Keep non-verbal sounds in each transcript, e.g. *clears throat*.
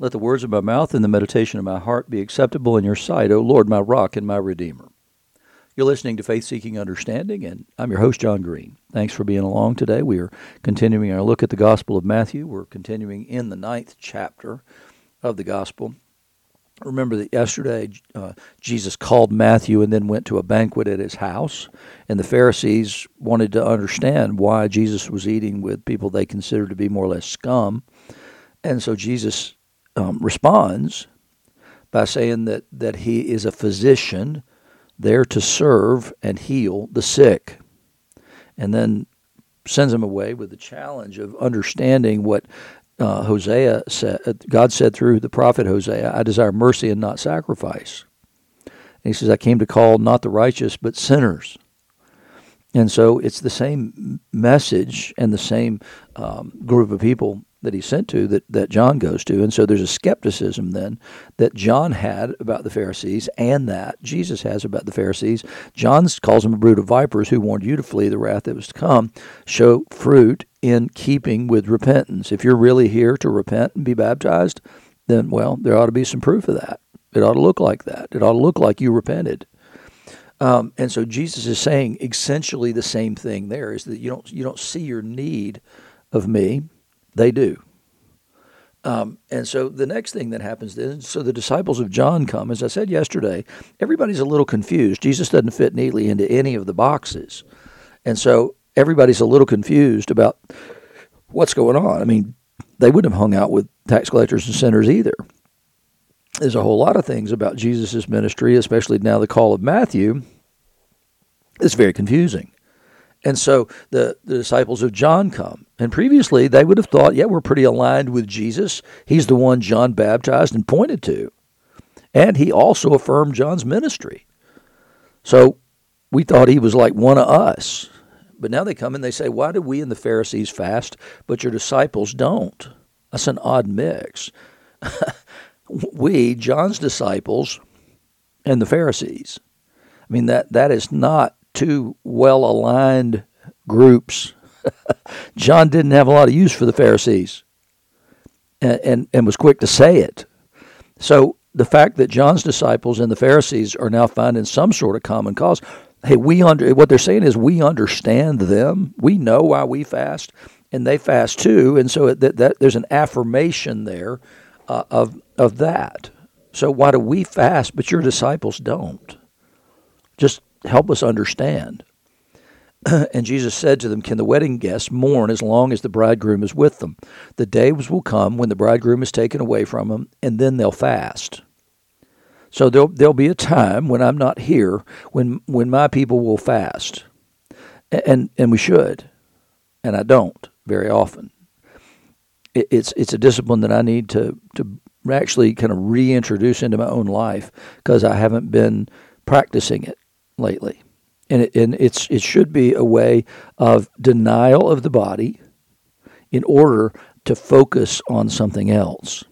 Let the words of my mouth and the meditation of my heart be acceptable in your sight, O Lord, my rock and my redeemer. You're listening to Faith Seeking Understanding, and I'm your host, John Green. Thanks for being along today. We are continuing our look at the Gospel of Matthew. We're continuing in the ninth chapter of the Gospel. Remember that yesterday uh, Jesus called Matthew and then went to a banquet at his house, and the Pharisees wanted to understand why Jesus was eating with people they considered to be more or less scum. And so Jesus um, responds by saying that, that he is a physician there to serve and heal the sick. And then sends him away with the challenge of understanding what uh, Hosea said. God said through the prophet Hosea, I desire mercy and not sacrifice. And he says, I came to call not the righteous, but sinners. And so it's the same message and the same um, group of people that he sent to that, that John goes to. And so there's a skepticism then that John had about the Pharisees and that Jesus has about the Pharisees. John calls them a brood of vipers who warned you to flee the wrath that was to come. Show fruit in keeping with repentance. If you're really here to repent and be baptized, then, well, there ought to be some proof of that. It ought to look like that. It ought to look like you repented. Um, and so Jesus is saying essentially the same thing there is that you don't you don't see your need of me they do. Um, and so the next thing that happens then, so the disciples of John come. As I said yesterday, everybody's a little confused. Jesus doesn't fit neatly into any of the boxes. And so everybody's a little confused about what's going on. I mean, they wouldn't have hung out with tax collectors and sinners either. There's a whole lot of things about Jesus' ministry, especially now the call of Matthew, It's very confusing. And so the, the disciples of John come. And previously, they would have thought, yeah, we're pretty aligned with Jesus. He's the one John baptized and pointed to. And he also affirmed John's ministry. So we thought he was like one of us. But now they come and they say, why do we and the Pharisees fast, but your disciples don't? That's an odd mix. *laughs* we, John's disciples, and the Pharisees. I mean, that, that is not two well aligned groups. *laughs* John didn't have a lot of use for the Pharisees and, and, and was quick to say it. So the fact that John's disciples and the Pharisees are now finding some sort of common cause, hey, we under what they're saying is we understand them. We know why we fast, and they fast too. And so that, that there's an affirmation there uh, of of that. So why do we fast, but your disciples don't? Just help us understand. *clears throat* and Jesus said to them, Can the wedding guests mourn as long as the bridegroom is with them? The days will come when the bridegroom is taken away from them, and then they'll fast. So there'll, there'll be a time when I'm not here when, when my people will fast. And, and we should. And I don't very often. It, it's, it's a discipline that I need to, to actually kind of reintroduce into my own life because I haven't been practicing it lately. And, it, and it's, it should be a way of denial of the body in order to focus on something else.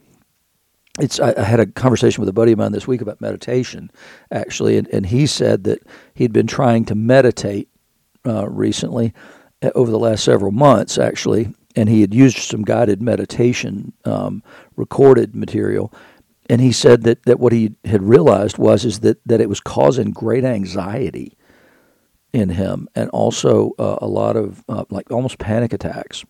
It's, I, I had a conversation with a buddy of mine this week about meditation, actually, and, and he said that he'd been trying to meditate uh, recently uh, over the last several months, actually, and he had used some guided meditation um, recorded material and he said that, that what he had realized was is that, that it was causing great anxiety in him and also uh, a lot of uh, like almost panic attacks.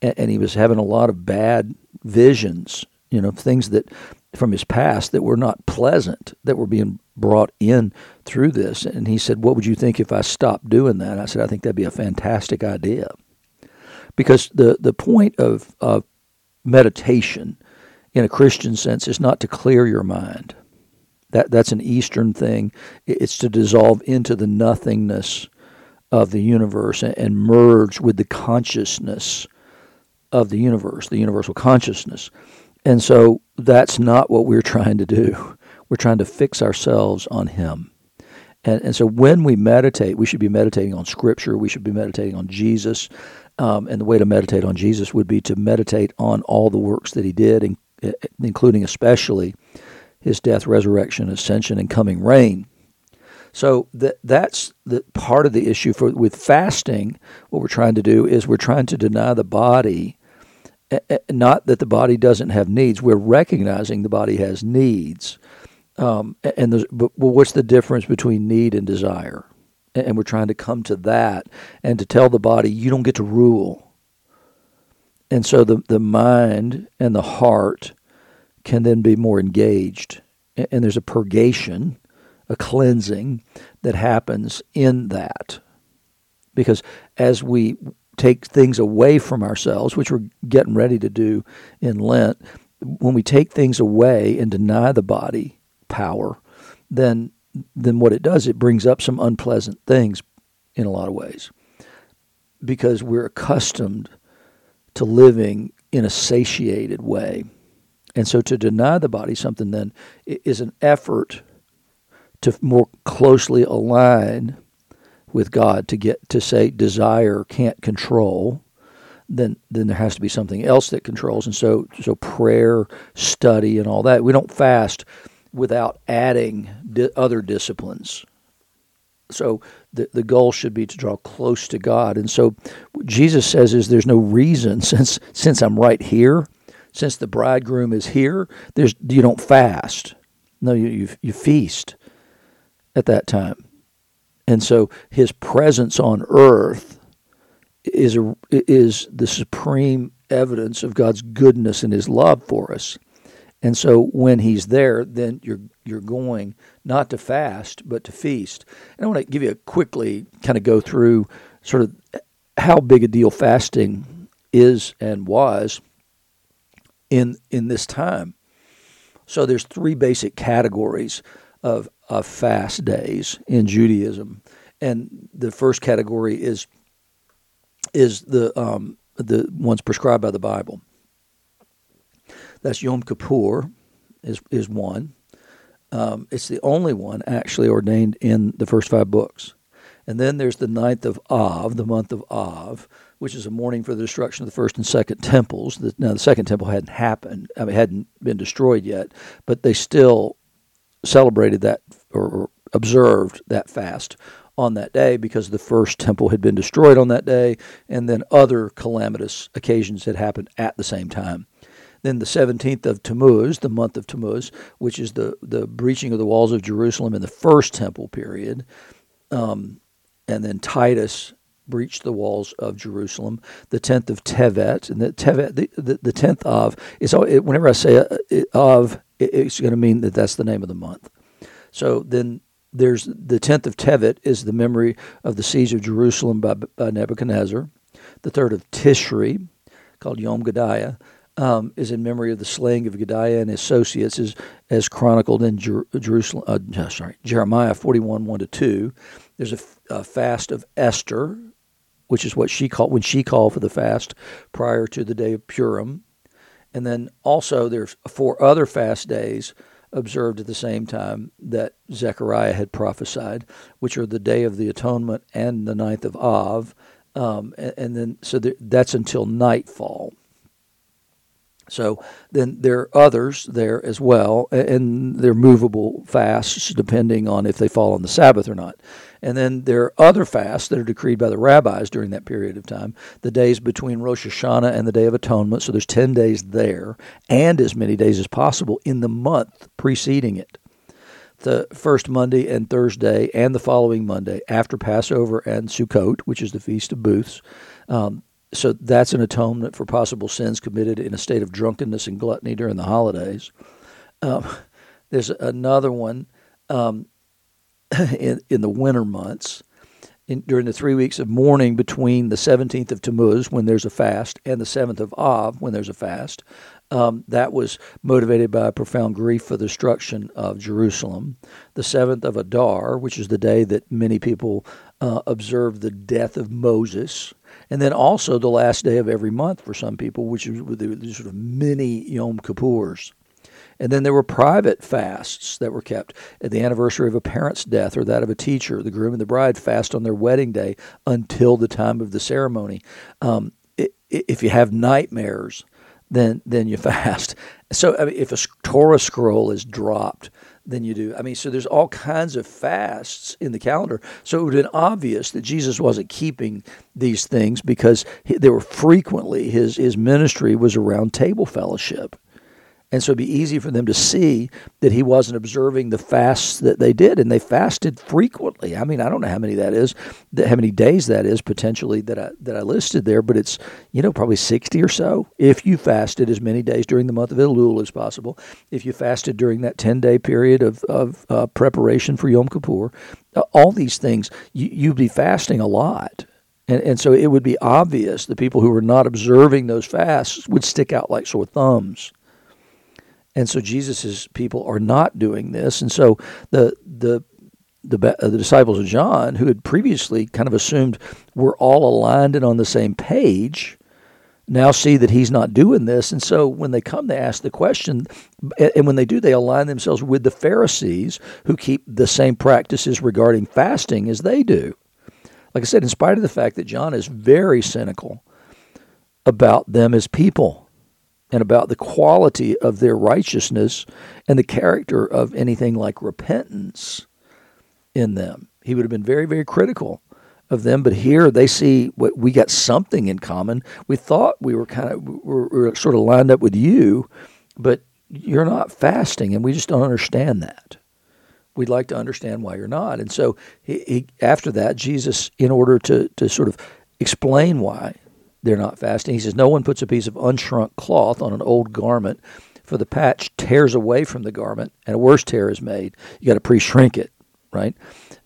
And, and, he was having a lot of bad visions you know things that from his past that were not pleasant that were being brought in through this. And he said what would you think if i stopped doing that? I said i think that'd be a fantastic idea. Because the, the point of, of meditation in a Christian sense is not to clear your mind. That that's an Eastern thing. It's to dissolve into the nothingness of the universe and, and merge with the consciousness of the universe, the universal consciousness. And so that's not what we're *laughs* trying to do. We're trying to fix ourselves on Him. And, and so when we meditate, we should be meditating on Scripture. We should be meditating on Jesus. Um, and the way to meditate on Jesus would be to meditate on all the works that He did, and including especially his death, resurrection, ascension, and coming reign. So that that's the part of the issue for with fasting. What we're trying to do is we're trying to deny the body not that the body doesn't have needs. We're recognizing the body has needs. Um, and but what's the difference between need and desire? And we're trying to come to that and to tell the body you don't get to rule. And so the the mind and the heart can then be more engaged, and there's a purgation, a cleansing that happens in that, because as we take things away from ourselves, which we're getting ready to do in Lent, when we take things away and deny the body power, then then what it does, it brings up some unpleasant things in a lot of ways. Because we're accustomed to living in a satiated way. And so to deny the body something then is an effort to more closely align with God to get to say desire can't control, then then there has to be something else that controls. And so so prayer, study, and all that. We don't fast without adding di- other disciplines. So the the goal should be to draw close to God. And so Jesus says is there's no reason *laughs* since since I'm right here, since the bridegroom is here, there's you don't fast. No, you you, you feast at that time. And so his presence on earth is a, is the supreme evidence of God's goodness and his love for us. And so when he's there, then you're you're going not to fast, but to feast. And I want to give you a quickly kind of go through sort of how big a deal fasting is and was in in this time. So there's three basic categories of of fast days in Judaism, and the first category is is the um, the ones prescribed by the Bible. That's Yom Kippur, is is one. Um, it's the only one actually ordained in the first five books. And then there's the ninth of Av, the month of Av, which is a mourning for the destruction of the first and second temples. Now, the second temple hadn't happened, I mean, hadn't been destroyed yet, but they still celebrated that or observed that fast on that day because the first temple had been destroyed on that day, and then other calamitous occasions had happened at the same time. Then the 17th of Tammuz, the month of Tammuz, which is the, the breaching of the walls of Jerusalem in the first temple period. Um, and then Titus breached the walls of Jerusalem. The 10th of Tevet, and the Tevet, the, the, the 10th of, is whenever I say uh, of, it's going to mean that that's the name of the month. So then there's the 10th of Tevet is the memory of the siege of Jerusalem by, by Nebuchadnezzar. The third of Tishri, called Yom Gedaliah, um, is in memory of the slaying of Gedaliah and his associates, as, as chronicled in Jer- Jerusalem. Uh, sorry, Jeremiah 41 1 to 2. There's a, f- a fast of Esther, which is what she called when she called for the fast prior to the day of Purim. And then also there's four other fast days observed at the same time that Zechariah had prophesied, which are the Day of the Atonement and the ninth of Av. Um, and, and, then, so there, that's until nightfall. So then there are others there as well, and they're movable fasts depending on if they fall on the Sabbath or not. And then there are other fasts that are decreed by the rabbis during that period of time, the days between Rosh Hashanah and the Day of Atonement. So there's 10 days there, and as many days as possible in the month preceding it. The first Monday and Thursday, and the following Monday after Passover and Sukkot, which is the Feast of Booths. Um, so that's an atonement for possible sins committed in a state of drunkenness and gluttony during the holidays. Um, *laughs* there's another one um, *laughs* in, in the winter months. In, during the three weeks of mourning between the 17th of Tammuz, when there's a fast, and the 7th of Av, when there's a fast, um, that was motivated by a profound grief for the destruction of Jerusalem. The 7th of Adar, which is the day that many people uh, observe the death of Moses, and then also the last day of every month for some people, which is the sort of mini Yom Kippurs. And then there were private fasts that were kept at the anniversary of a parent's death or that of a teacher. The groom and the bride fast on their wedding day until the time of the ceremony. Um, if you have nightmares, then then you *laughs* fast. So I mean, if a Torah scroll is dropped, then you do. I mean, so there's all kinds of fasts in the calendar. So it would have been obvious that Jesus wasn't keeping these things because he, they were frequently his his ministry was around table fellowship. And so it'd be easy for them to see that he wasn't observing the fasts that they did. And they fasted frequently. I mean, I don't know how many that is, how many days that is potentially that I, that I listed there, but it's, you know, probably 60 or so. If you fasted as many days during the month of Elul as possible, if you fasted during that 10 day period of, of uh, preparation for Yom Kippur, uh, all these things, you, you'd be fasting a lot. And, and so it would be obvious the people who were not observing those fasts would stick out like sore thumbs. And so Jesus's people are not doing this. And so the the the, uh, the disciples of John, who had previously kind of assumed we're all aligned and on the same page, now see that he's not doing this. And so when they come, they ask the question, and when they do, they align themselves with the Pharisees who keep the same practices regarding fasting as they do. Like I said, in spite of the fact that John is very cynical about them as people and about the quality of their righteousness and the character of anything like repentance in them. He would have been very, very critical of them, but here they see what we got something in common. We thought we were kind of we were, we were sort of lined up with you, but you're not fasting, and we just don't understand that. We'd like to understand why you're not. And so he, he, after that, Jesus, in order to, to sort of explain why they're not fasting. He says, No one puts a piece of unshrunk cloth on an old garment, for the patch tears away from the garment, and a worse tear is made. You got to pre shrink it, right?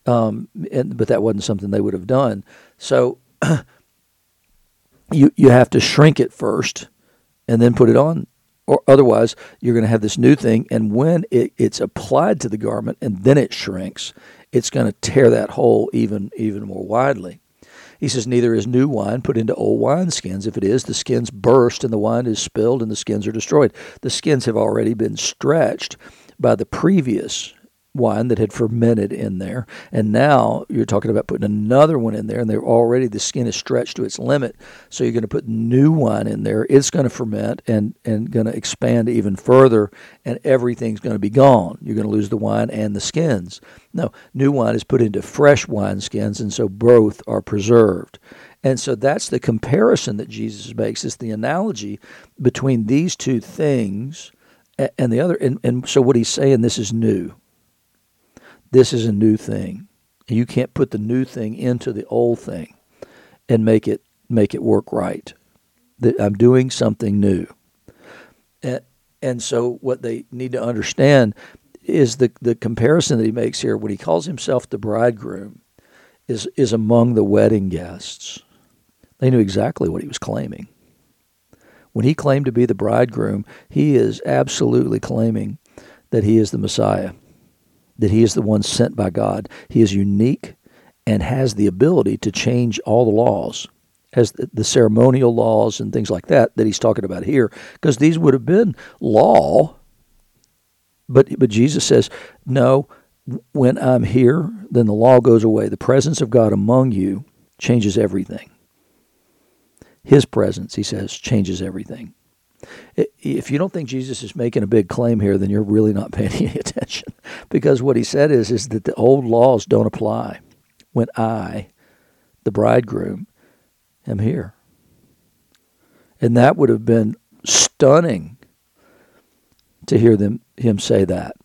Um, and, but that wasn't something they would have done. So *clears throat* you, you have to shrink it first and then put it on. Or otherwise, you're going to have this new thing, and when it, it's applied to the garment and then it shrinks, it's going to tear that hole even even more widely. He says, Neither is new wine put into old wineskins. If it is, the skins burst and the wine is spilled and the skins are destroyed. The skins have already been stretched by the previous wine that had fermented in there. And now you're talking about putting another one in there, and they're already the skin is stretched to its limit. So you're going to put new wine in there. It's going to ferment and and going to expand even further, and everything's going to be gone. You're going to lose the wine and the skins. No, new wine is put into fresh wine skins, and so both are preserved. And so that's the comparison that Jesus makes. It's the analogy between these two things and the other. And, and so what he's saying, this is new this is a new thing. You can't put the new thing into the old thing and make it make it work right. That I'm doing something new. And, and so what they need to understand is the the comparison that he makes here when he calls himself the bridegroom is is among the wedding guests. They knew exactly what he was claiming. When he claimed to be the bridegroom, he is absolutely claiming that he is the Messiah that he is the one sent by God. He is unique and has the ability to change all the laws, as the, ceremonial laws and things like that that he's talking about here, because these would have been law. But but Jesus says, no. When I'm here, then the law goes away. The presence of God among you changes everything. His presence, he says, changes everything. If you don't think Jesus is making a big claim here, then you're really not *laughs* paying any attention. Because what he said is, is that the old laws don't apply when I, the bridegroom, am here. And that would have been stunning to hear them him say that.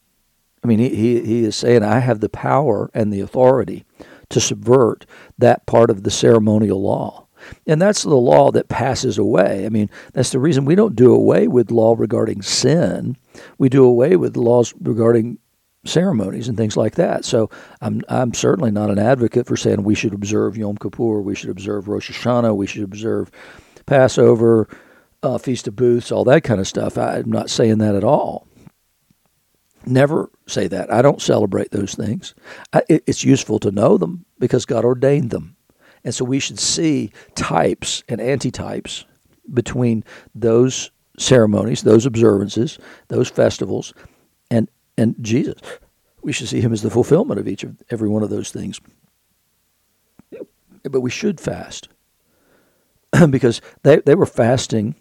I mean, he, he, he is saying, I have the power and the authority to subvert that part of the ceremonial law. And that's the law that passes away. I mean, that's the reason we don't do away with law regarding sin. We do away with laws regarding ceremonies and things like that. So I'm I'm certainly not an advocate for saying we should observe Yom Kippur, we should observe Rosh Hashanah, we should observe Passover, uh, Feast of Booths, all that kind of stuff. I'm not saying that at all. Never say that. I don't celebrate those things. I, it, it's useful to know them because God ordained them. And so we should see types and antitypes between those ceremonies, those observances, those festivals, and and Jesus. We should see him as the fulfillment of each of every one of those things. But we should fast *clears throat* because they, they were fasting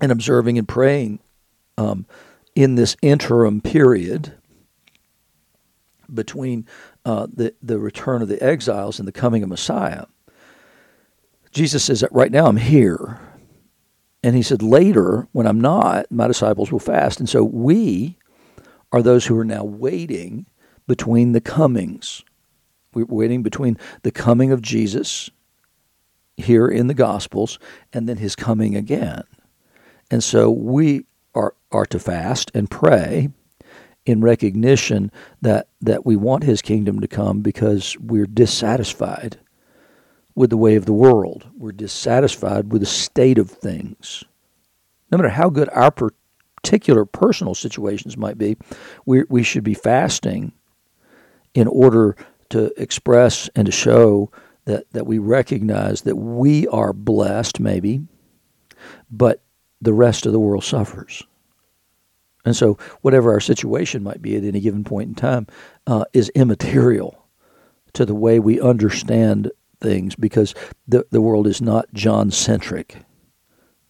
and observing and praying um, in this interim period between uh, the, the return of the exiles and the coming of Messiah, Jesus says that right now I'm here. And he said, later, when I'm not, my disciples will fast. And so we are those who are now waiting between the comings. We're waiting between the coming of Jesus here in the Gospels and then his coming again. And so we are, are to fast and pray in recognition that, that we want his kingdom to come because we're dissatisfied with the way of the world. We're dissatisfied with the state of things. No matter how good our particular personal situations might be, we, we should be fasting in order to express and to show that, that we recognize that we are blessed, maybe, but the rest of the world suffers. And so, whatever our situation might be at any given point in time uh, is immaterial to the way we understand things because the, the world is not John centric.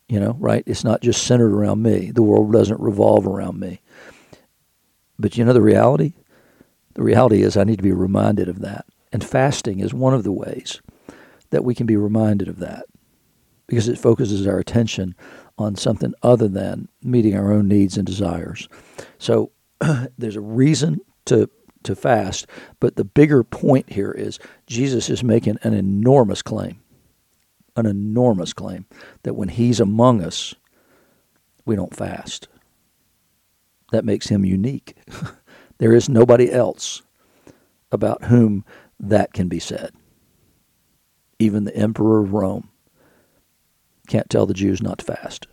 You know, right? It's not just centered around me. The world doesn't revolve around me. But you know the reality? The reality is I need to be reminded of that. And fasting is one of the ways that we can be reminded of that because it focuses our attention on something other than meeting our own needs and desires. So *clears throat* there's a reason to to fast, but the bigger point here is Jesus is making an enormous claim. An enormous claim that when he's among us, we don't fast. That makes him unique. *laughs* there is nobody else about whom that can be said. Even the emperor of Rome can't tell the Jews not to fast.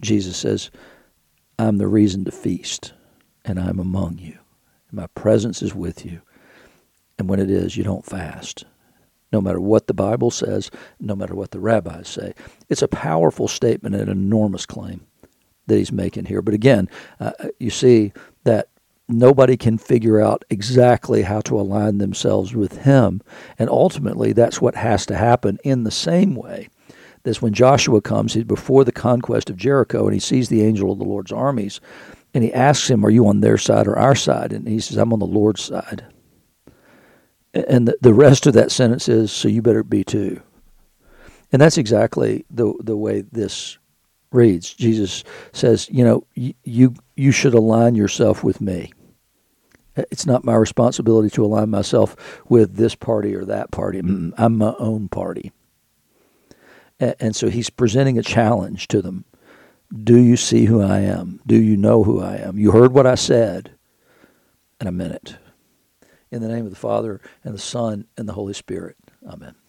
Jesus says, I'm the reason to feast, and I'm among you. My presence is with you. And when it is, you don't fast. No matter what the Bible says, no matter what the rabbis say. It's a powerful statement and an enormous claim that he's making here. But again, uh, you see that nobody can figure out exactly how to align themselves with him. And ultimately, that's what has to happen in the same way this when Joshua comes, he's before the conquest of Jericho, and he sees the angel of the Lord's armies, and he asks him, Are you on their side or our side? And he says, I'm on the Lord's side. And the, the rest of that sentence is, So you better be too. And that's exactly the, the way this reads. Jesus says, You know, you, you should align yourself with me. It's not my responsibility to align myself with this party or that party. I'm my own party. And so he's presenting a challenge to them. Do you see who I am? Do you know who I am? You heard what I said, and I meant it. In the name of the Father, and the Son, and the Holy Spirit. Amen.